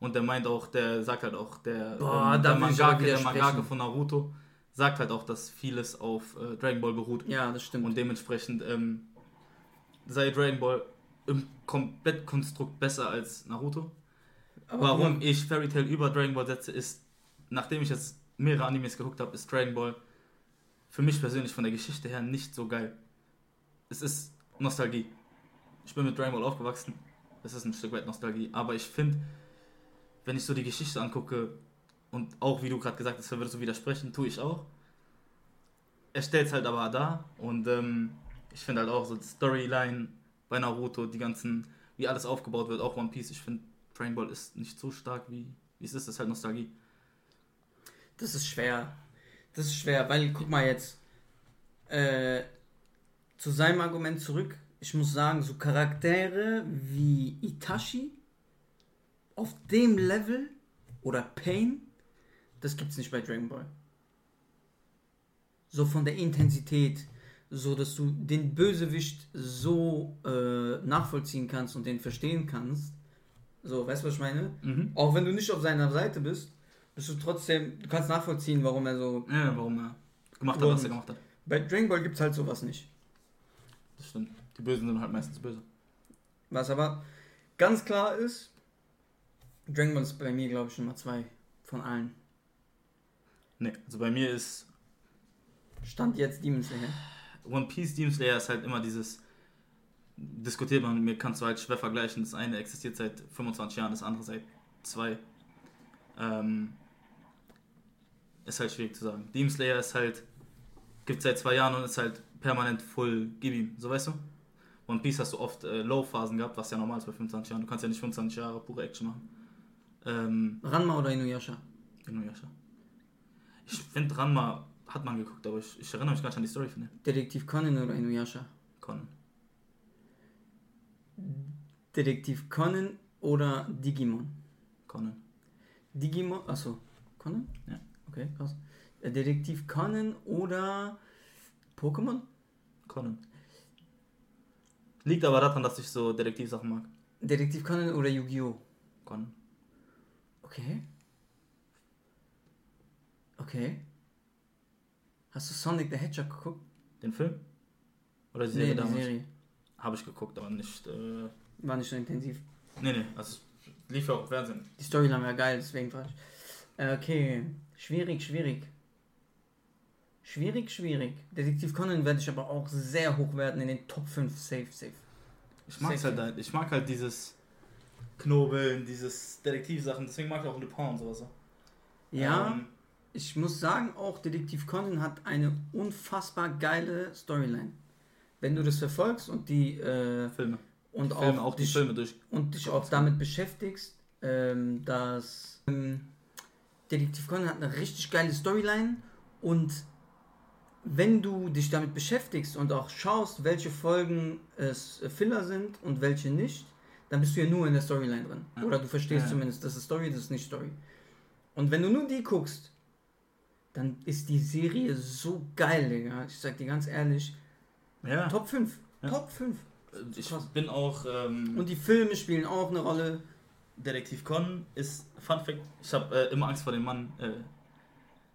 Und der meint auch, der sagt halt auch, der, Boah, ähm, der, ich Mangaka, der. Mangaka von Naruto sagt halt auch, dass vieles auf äh, Dragon Ball beruht. Ja, das stimmt. Und dementsprechend ähm, sei Dragon Ball im Komplettkonstrukt besser als Naruto. aber Warum mal, ich Fairy Tail über Dragon Ball setze, ist, nachdem ich jetzt mehrere Animes geguckt habe, ist Dragon Ball für mich persönlich von der Geschichte her nicht so geil. Es ist Nostalgie. Ich bin mit Dragon Ball aufgewachsen. Es ist ein Stück weit Nostalgie. Aber ich finde, wenn ich so die Geschichte angucke und auch wie du gerade gesagt hast, da würdest du widersprechen, tue ich auch. Er stellt es halt aber da und ähm, ich finde halt auch so die Storyline bei Naruto, die ganzen, wie alles aufgebaut wird, auch One Piece. Ich finde, Dragon Ball ist nicht so stark wie, wie es ist. Das ist halt Nostalgie. das ist schwer. Das ist schwer, weil, guck mal jetzt. Äh, zu seinem Argument zurück. Ich muss sagen, so Charaktere wie Itachi auf dem Level oder Pain, das gibt's nicht bei Dragon Ball. So von der Intensität, so dass du den Bösewicht so äh, nachvollziehen kannst und den verstehen kannst. So, weißt du, was ich meine? Mhm. Auch wenn du nicht auf seiner Seite bist, bist du trotzdem, du kannst nachvollziehen, warum er so. Ja, warum er gemacht hat, was er gemacht hat. Bei Dragon Ball gibt es halt sowas nicht. Das stimmt. Die Bösen sind halt meistens böse. Was aber ganz klar ist, Dragon Ball ist bei mir, glaube ich, Nummer zwei von allen. Ne, also bei mir ist Stand jetzt Demon Slayer. One Piece Demon Slayer ist halt immer dieses diskutiert man mit mir, kannst du halt schwer vergleichen. Das eine existiert seit 25 Jahren, das andere seit zwei. Ähm, ist halt schwierig zu sagen. Demon Slayer ist halt, gibt seit zwei Jahren und ist halt permanent full gib ihm, so weißt du? One Piece hast du oft äh, Low-Phasen gehabt, was ja normal ist bei 25 Jahren. Du kannst ja nicht 25 Jahre pure Action machen. Ähm, Ranma oder Inuyasha? Inuyasha. Ich finde Ranma hat man geguckt, aber ich, ich erinnere mich gar nicht an die Story von dem. Detektiv Conan oder Inuyasha? Conan. Detektiv Conan oder Digimon? Conan. Digimon, achso, Conan? Ja. Okay, krass. Äh, Detektiv Conan oder Pokémon? Conan. Liegt aber daran, dass ich so Detektivsachen mag. Detektiv Conan oder Yu-Gi-Oh? Conan. Okay. Okay. Hast du Sonic the Hedgehog geguckt? Den Film? Oder die Serie die damals? Serie. Habe ich geguckt, aber nicht. Äh, War nicht so intensiv. nee, nee, also lief ja auch im Fernsehen. Die Storyline war geil, deswegen frage ich. Äh, Okay. Schwierig, schwierig. Schwierig, schwierig. Detektiv Conan werde ich aber auch sehr hoch werten in den Top 5 Safe, safe. Ich mag halt, halt, ich mag halt dieses Knobeln, dieses Detektivsachen, deswegen mag ich auch Lupin und sowas. Ja, Ähm, ich muss sagen, auch Detektiv Conan hat eine unfassbar geile Storyline. Wenn du das verfolgst und die äh, Filme. und Filme, auch, auch die dich, Filme durch. und dich auch damit beschäftigst, ähm, dass ähm, Detektiv Conan hat eine richtig geile Storyline und wenn du dich damit beschäftigst und auch schaust, welche Folgen es äh, Filler sind und welche nicht, dann bist du ja nur in der Storyline drin. Oder du verstehst Ja. zumindest, das ist Story, das ist nicht Story. Und wenn du nur die guckst, dann ist die Serie so geil, Digga. Ich sag dir ganz ehrlich, Ja. Top 5. Ja. Top 5. Ich krass. bin auch. Ähm, Und die Filme spielen auch eine Rolle. Detektiv Con ist Fun Fact. Ich habe äh, immer Angst vor dem Mann. Äh,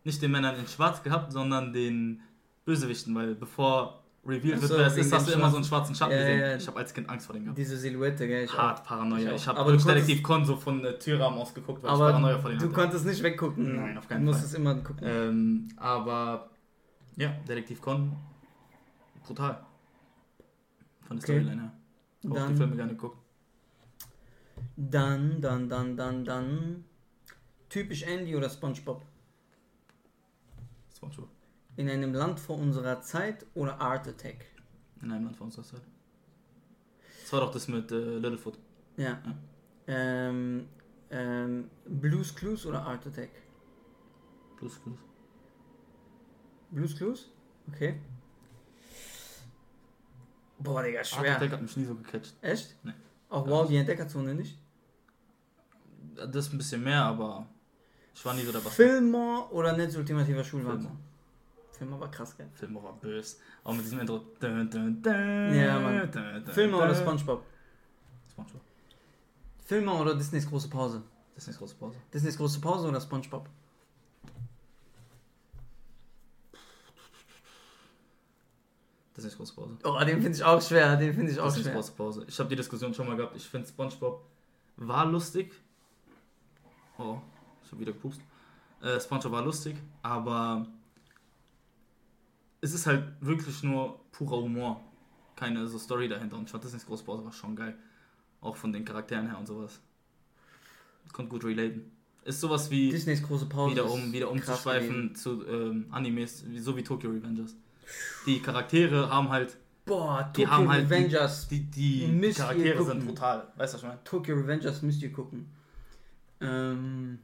nicht den Männern in Schwarz gehabt, sondern den Bösewichten, weil bevor revealed wird, wer es ist, hast du immer so einen schwarzen Schatten Ja, gesehen. ja. Ich habe als Kind Angst vor dem gehabt. Diese Silhouette, gell? Hart Paranoia. Ich. Ich habe du Detektiv Con so von der Türrahmen ausgeguckt, weil Aber ich Paranoia vor dem du hatte. konntest nicht weggucken. Nein, auf keinen Du Fall. musstest immer gucken. Ähm, aber ja, Detektiv Con, brutal. Von der Okay. Storyline her. Auch die Dann, Filme gerne geguckt. dann, dann, dann, dann, dann. Typisch Andy oder SpongeBob? Spongebob. In einem Land vor unserer Zeit oder Art Attack? In einem Land von unserer Zeit. Das war doch das mit äh, Littlefoot. Ja. Ja. Ähm, ähm, Blues Clues oder Art Attack? Plus, plus. Blues Clues? Okay. Boah, Digga, Art schwer. Attack hat mich nie so gecatcht. Echt? Nee. Auch wow, nicht. die Entdeckerzone nicht? Das ein bisschen mehr, aber ich war nie so Bastard. Fillmore oder Netz ultimativer Schulwahnsinn? Fillmore war krass, gell? Film war böse. Auch mit diesem Intro. Dun, dun, dun, Ja, Mann. dun, dun, Fillmore oder. Spongebob? Spongebob. Fillmore oder Disneys große Pause? Nicht große Pause. Disneys große Pause oder Spongebob? Das ist große Pause. Oh, den finde ich auch schwer, den finde ich auch nicht schwer. große Pause. Ich habe die Diskussion schon mal gehabt. Ich finde SpongeBob war lustig. Oh, ich habe wieder gepupst. Äh, SpongeBob war lustig, aber es ist halt wirklich nur purer Humor. Keine so Story dahinter. Und ich fand das nicht große Pause war schon geil. Auch von den Charakteren her und sowas. Konnte gut relaten. Ist sowas wie Disneys große Pause. wieder um wieder umzuschweifen zu ähm, Animes, wie- so wie Tokyo Revengers. Die Charaktere haben halt Boah, Die Tokyo haben halt Revengers. die, die ihr Charaktere sind brutal. Weißt du, was ich meine? Tokyo Revengers müsst ihr gucken. Ähm,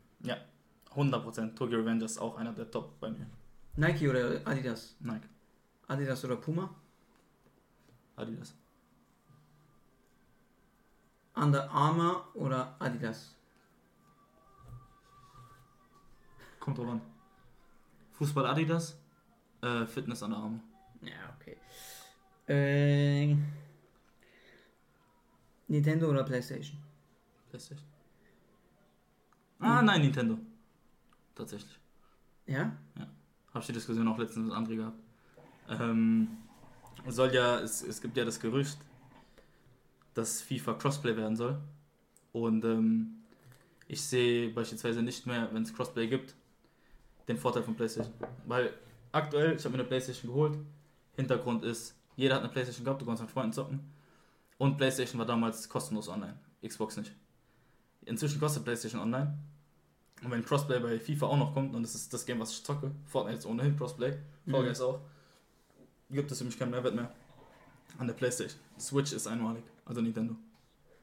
100%. Tokyo Revengers ist auch einer der Top bei mir. Nike oder Adidas? Nike. Adidas oder Puma? Adidas. Under Armour oder Adidas? Kommt drauf an. Fußball Adidas, äh, Fitness an der Arme. Ja, okay. Äh, Nintendo oder Playstation? Playstation. Ah, Mhm. nein, Nintendo. Tatsächlich. Ja? Habe ich die Diskussion auch letztens mit André gehabt. Ähm, soll ja, es, es gibt ja das Gerücht, dass FIFA Crossplay werden soll. Und ähm, ich sehe beispielsweise nicht mehr, wenn es Crossplay gibt, den Vorteil von PlayStation. Weil aktuell, ich habe mir eine PlayStation geholt. Hintergrund ist, jeder hat eine PlayStation gehabt, du konntest mit Freunden zocken. Und PlayStation war damals kostenlos online. Xbox nicht. Inzwischen kostet PlayStation online. Und wenn Crossplay bei FIFA auch noch kommt, und das ist das Game, was ich zocke, Fortnite ist ohnehin Crossplay, Fall Guys auch, gibt es für mich keinen Mehrwert mehr an der PlayStation. Switch ist einmalig, also Nintendo.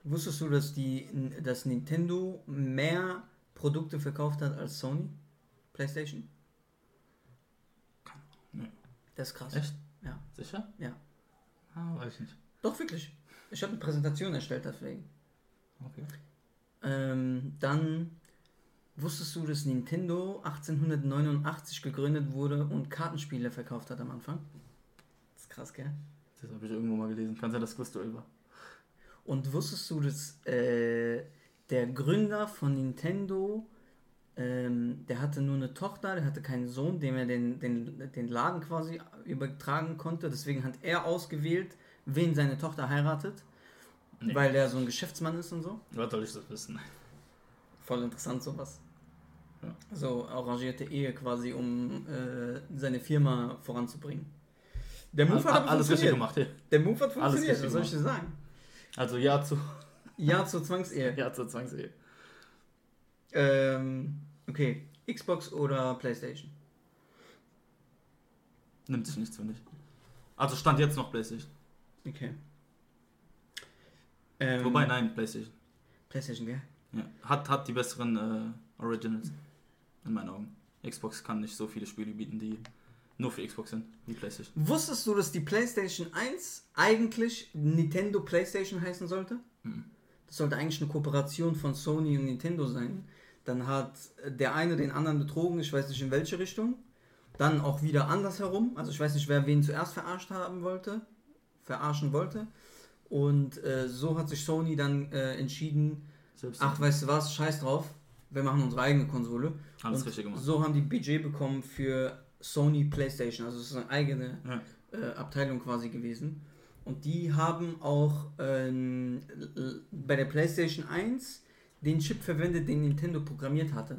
Wusstest du, dass, die, dass Nintendo mehr Produkte verkauft hat als Sony? Playstation? Nee. Das ist krass. Echt? Ja. Sicher? Ja. Ah, weiß ich nicht. Doch, wirklich. Ich habe eine Präsentation erstellt deswegen. Okay. Ähm, dann wusstest du, dass Nintendo 1889 gegründet wurde und Kartenspiele verkauft hat am Anfang? Das ist krass, gell? Das habe ich irgendwo mal gelesen. Kann sein, dass Quizduell war. Und wusstest du, dass äh, der Gründer von Nintendo, ähm, der hatte nur eine Tochter, der hatte keinen Sohn, dem er den, den, den Laden quasi übertragen konnte. Deswegen hat er ausgewählt, wen seine Tochter heiratet, Nee. weil der so ein Geschäftsmann ist und so. Was soll ich das wissen? Voll interessant sowas. Ja. So arrangierte Ehe quasi, um äh, seine Firma voranzubringen. Der Move hat aber alles richtig gemacht, ja. Der Move hat funktioniert, was soll ich dir sagen? Also ja zu, Ja zur Zwangsehe. ja zur Zwangsehe. Ähm, okay, Xbox oder Playstation? Nimmt sich nichts, finde ich. Also stand jetzt noch Playstation. Okay. Ähm, Wobei, nein, Playstation. Playstation, gell? Ja. Hat, hat die besseren äh, Originals. In meinen Augen. Xbox kann nicht so viele Spiele bieten, die nur für Xbox sind, wie Playstation. Wusstest du, dass die Playstation 1 eigentlich Nintendo Playstation heißen sollte? Mhm. Das sollte eigentlich eine Kooperation von Sony und Nintendo sein. Dann hat der eine den anderen betrogen, ich weiß nicht in welche Richtung. Dann auch wieder andersherum. Also ich weiß nicht, wer wen zuerst verarscht haben wollte, verarschen wollte. Und äh, so hat sich Sony dann äh, entschieden, Selbst ach weißt du was, scheiß drauf, wir machen unsere eigene Konsole. alles und richtig gemacht. so haben die Budget bekommen für Sony PlayStation, also es ist eine eigene Ja. äh, Abteilung quasi gewesen. Und die haben auch ähm, bei der PlayStation 1 den Chip verwendet, den Nintendo programmiert hatte.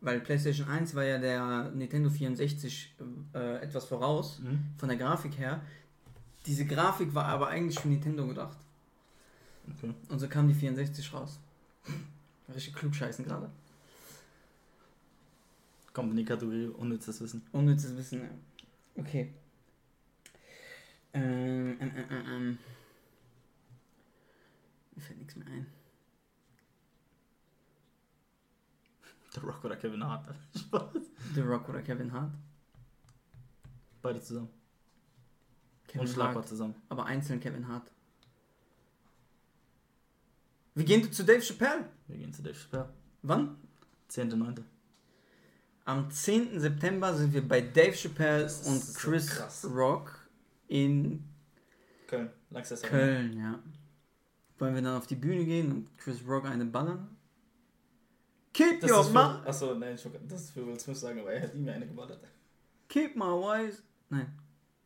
Weil PlayStation 1 war ja der Nintendo 64 äh, etwas voraus, Mhm. von der Grafik her. Diese Grafik war aber eigentlich für Nintendo gedacht. Okay. Und so kam die 64 raus. Richtig klugscheißen gerade. Kommt in die Kategorie unnützes Wissen. Unnützes Wissen, ja. Okay. Ähm, ähm, ähm, ähm, ähm. Mir fällt nichts mehr ein. The Rock oder Kevin Hart. Spaß. The Rock oder Kevin Hart? Beide zusammen. Kevin Unschlagbar Hart, zusammen. aber einzeln Kevin Hart. Wir gehen zu Dave Chappelle. Wir gehen zu Dave Chappelle. Wann? 10.9. Am 10. September sind wir bei Dave Chappelle und so Chris krass. Rock in Köln. Langsess Köln, ja. Wollen wir dann auf die Bühne gehen und Chris Rock eine ballern? Keep Das your für, achso, nein, das ist für Will Smith sagen, aber er hat ihm eine geballert. keep my wife's nein.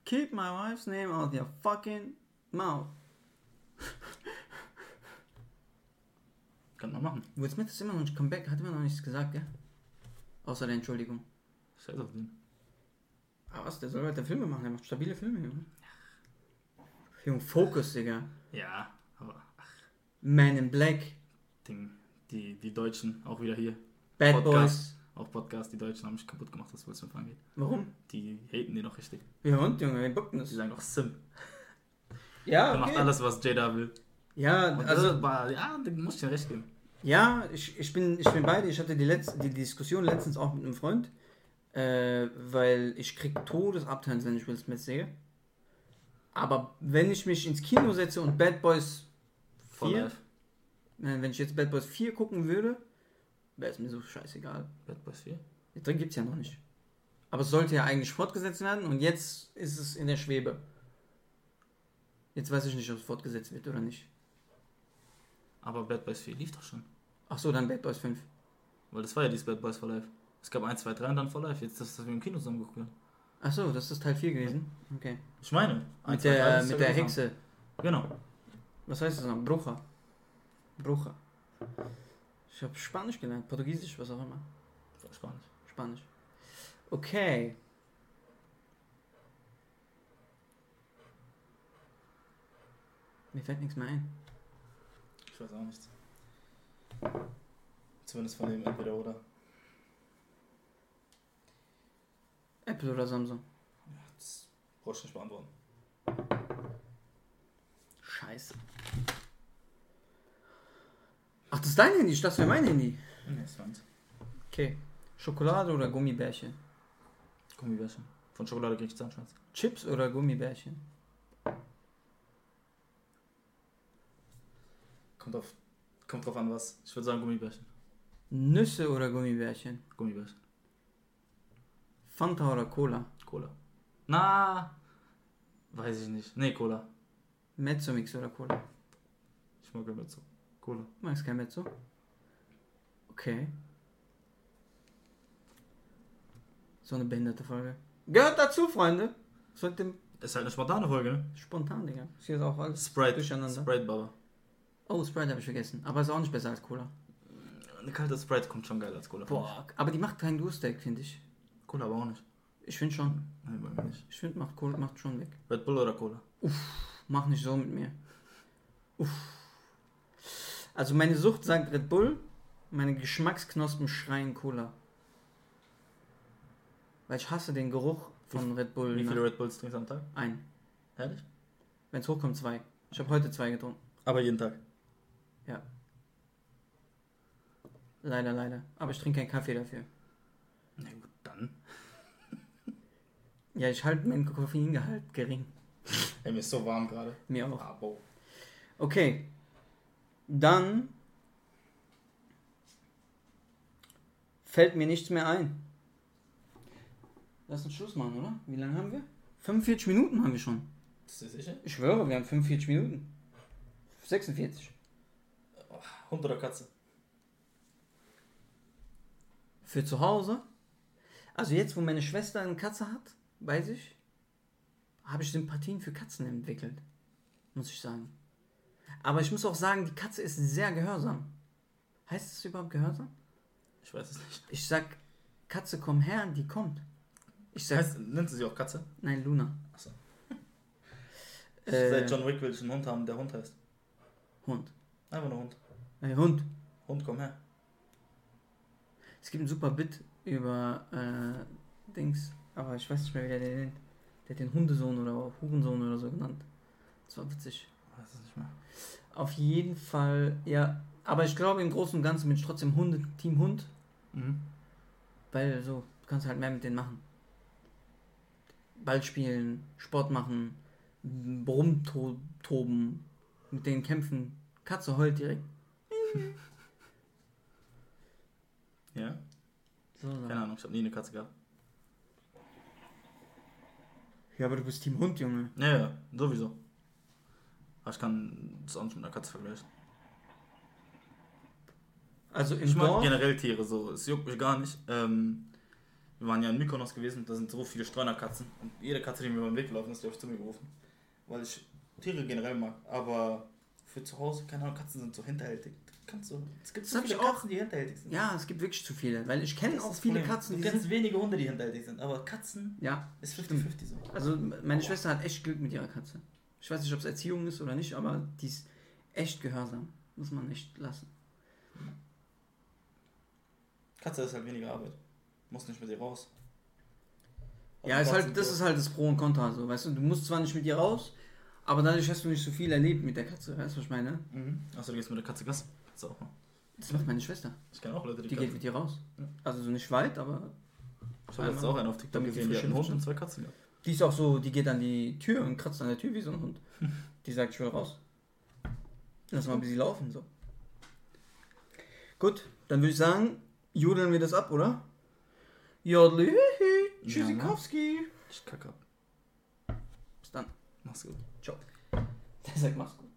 Keep my wife's name out your fucking mouth. Kann man machen. Will Smith ist immer noch nicht Comeback, hat immer noch nichts gesagt, gell? Außer der Entschuldigung. Scheiß auf den. Aber was, der soll weiter Filme machen, der macht stabile Filme, Junge. Junge, Focus, Digga. Ja, aber Man in Black, Ding, die, die Deutschen, auch wieder hier. Bad Podcast. Auch Podcast, die Deutschen haben mich kaputt gemacht, was Will Smith angeht. Boys. Warum? Die haten die noch richtig. Ja und, Junge, wer bockt denn Die das? sagen auch Sim. Ja, Er macht okay. alles, was Jada will. Ja, Und also, war, ja, da muss ich dir recht geben. Ja, ich, ich, bin, ich bin beide. Ich hatte die, letzte, die Diskussion letztens auch mit einem Freund, äh, weil ich krieg Todesabturns, wenn ich Will Smith sehe. Aber wenn ich mich ins Kino setze und Bad Boys For 4, life. äh, wenn ich jetzt Bad Boys 4 gucken würde, wäre es mir so scheißegal. Bad Boys 4. Den drin gibt es ja noch nicht. Aber es sollte ja eigentlich fortgesetzt werden und jetzt ist es in der Schwebe. Jetzt weiß ich nicht, ob es fortgesetzt wird oder nicht. Aber Bad Boys 4 lief doch schon. Ach so, dann Bad Boys 5. Weil das war ja dieses Bad Boys for Life. Es gab 1, 2, 3 und dann for Life. Jetzt, dass wir im Kino zusammen geguckt haben. Ach so, das ist Teil 4 gewesen. Okay. Ich meine. Mit 1, 2, 3 der, mit der. Hexe. Genau. Was heißt das noch? Brucha. Brucha. Ich habe Spanisch gelernt, Portugiesisch, was auch immer. Spanisch. Spanisch. Okay. Mir fällt nichts mehr ein. Ich weiß auch nichts. Zumindest von dem entweder oder. Apple oder Samsung? Das brauchst du nicht beantworten. Scheiße. Ach, das ist dein Handy, das wäre mein Handy. Nee, ist meins. Okay. Schokolade oder Gummibärchen? Gummibärchen. Von Schokolade krieg ich Zahnschmerz. Chips oder Gummibärchen? Kommt, auf, kommt drauf an, was. Ich würde sagen Gummibärchen. Nüsse oder Gummibärchen? Gummibärchen. Fanta oder Cola? Cola. Na, weiß ich nicht. Nee, Cola. Mezzomix oder Cola? Ich mag damit so. Cola. Magst kein Mezzo? Okay. So eine behinderte Folge. Gehört dazu, Freunde. Sollte Ist halt eine spontane Folge, ne? spontan, Digga. Ist hier auch alles Sprite. durcheinander. Sprite Baba. Oh, Sprite habe ich vergessen. Aber ist auch nicht besser als Cola. Eine kalte Sprite kommt schon geil als Cola. Boah, aber die macht keinen Durstdeck, finde ich. Cola aber auch nicht. Ich finde schon. Nee, bei mir nicht. Ich finde, macht, Cola- macht schon weg. Red Bull oder Cola? Mach nicht so mit mir. Uff. Also meine Sucht sagt Red Bull, meine Geschmacksknospen schreien Cola. Weil ich hasse den Geruch von Red Bull. Wie nach- viele Red Bulls trinkst du am Tag? Ein. Ehrlich? Wenn es hochkommt, zwei. Ich habe heute zwei getrunken. Aber jeden Tag. Leider, leider. Aber ich trinke keinen Kaffee dafür. Na gut, dann. Ja, ich halte meinen Koffeingehalt gering. Ey, mir ist so warm gerade. Mir auch. Ah, boah. Okay. Dann fällt mir nichts mehr ein. Lass uns Schluss machen, oder? Wie lange haben wir? 45 Minuten haben wir schon. Ist das sicher? Ich schwöre, wir haben 45 Minuten. 46. Hund oder Katze? Für zu Hause. Also jetzt, wo meine Schwester eine Katze hat, weiß ich, habe ich Sympathien für Katzen entwickelt. Muss ich sagen. Aber ich muss auch sagen, die Katze ist sehr gehorsam. Heißt es überhaupt gehorsam? Ich weiß es nicht. Ich sag, Katze, komm her, die kommt. Ich sag, Heißt, nennt sie sich auch Katze? nein, Luna. Achso. Äh, Seit John Wick will ich einen Hund haben, der Hund heißt. Hund. Einfach nur Hund. Hey, Hund. Hund, komm her. Es gibt ein super Bit über äh, Dings, aber ich weiß nicht mehr, wie der den nennt. Der hat den Hundesohn oder Hurensohn oder so genannt. Das war witzig. Ich weiß es nicht mehr. Auf jeden Fall, ja. Aber ich glaube, im Großen und Ganzen bin ich trotzdem Hunde, Team Hund, Mhm. weil so, du kannst halt mehr mit denen machen. Ball spielen, Sport machen, rumtoben, mit denen kämpfen. Katze heult direkt. Ja? So, so. Keine Ahnung, ich habe nie eine Katze gehabt. Ja, aber du bist Team Hund, Junge. Ja, ja, sowieso. Aber ich kann das auch nicht mit einer Katze vergleichen. Also im Ich mag generell Tiere so, es juckt mich gar nicht. Ähm, wir waren ja in Mykonos gewesen, da sind so viele Streunerkatzen. Und jede Katze, die mir über den Weg gelaufen ist, die habe ich zu mir gerufen. Weil ich Tiere generell mag. Aber für zu Hause, keine Ahnung, Katzen sind so hinterhältig. Kannst du, es gibt Das so viele. Katzen, die hinterhältig sind. Ja, es gibt wirklich zu viele, weil ich kenne auch viele Problem. Katzen, Du kennst wenige Hunde, die hinterhältig sind. Aber Katzen Ja, ist 50-50 so. also meine Schwester hat echt Glück mit ihrer Katze. Ich weiß nicht, ob es Erziehung ist oder nicht, aber die ist echt gehorsam. Muss man echt lassen. Katze ist halt weniger Arbeit. Muss nicht mit ihr raus. Ja, ist halt, das ist halt das Pro und Contra. So, weißt du, du musst zwar nicht mit ihr raus, aber dadurch hast du nicht so viel erlebt mit der Katze. Weißt du, was ich meine? Mhm. Achso, du gehst mit der Katze Gas. Auch mal. Das macht meine Schwester. Ich kenne auch Leute, die, Die geht mit ihr raus. Ja. Also so nicht weit, aber Ich habe jetzt auch einen auf TikTok gesehen, die hat einen Hund und zwei Katzen gehabt. die ist auch so, die geht an die Tür und kratzt an der Tür wie so ein Hund. Die sagt, ich will raus. Lass mal ein bisschen laufen, so. Gut, dann würde ich sagen, jodeln wir das ab, oder? Jodli, Tschüssikowski. Ich kacke ab. Bis dann. Mach's gut. Ciao. Der sagt, mach's gut.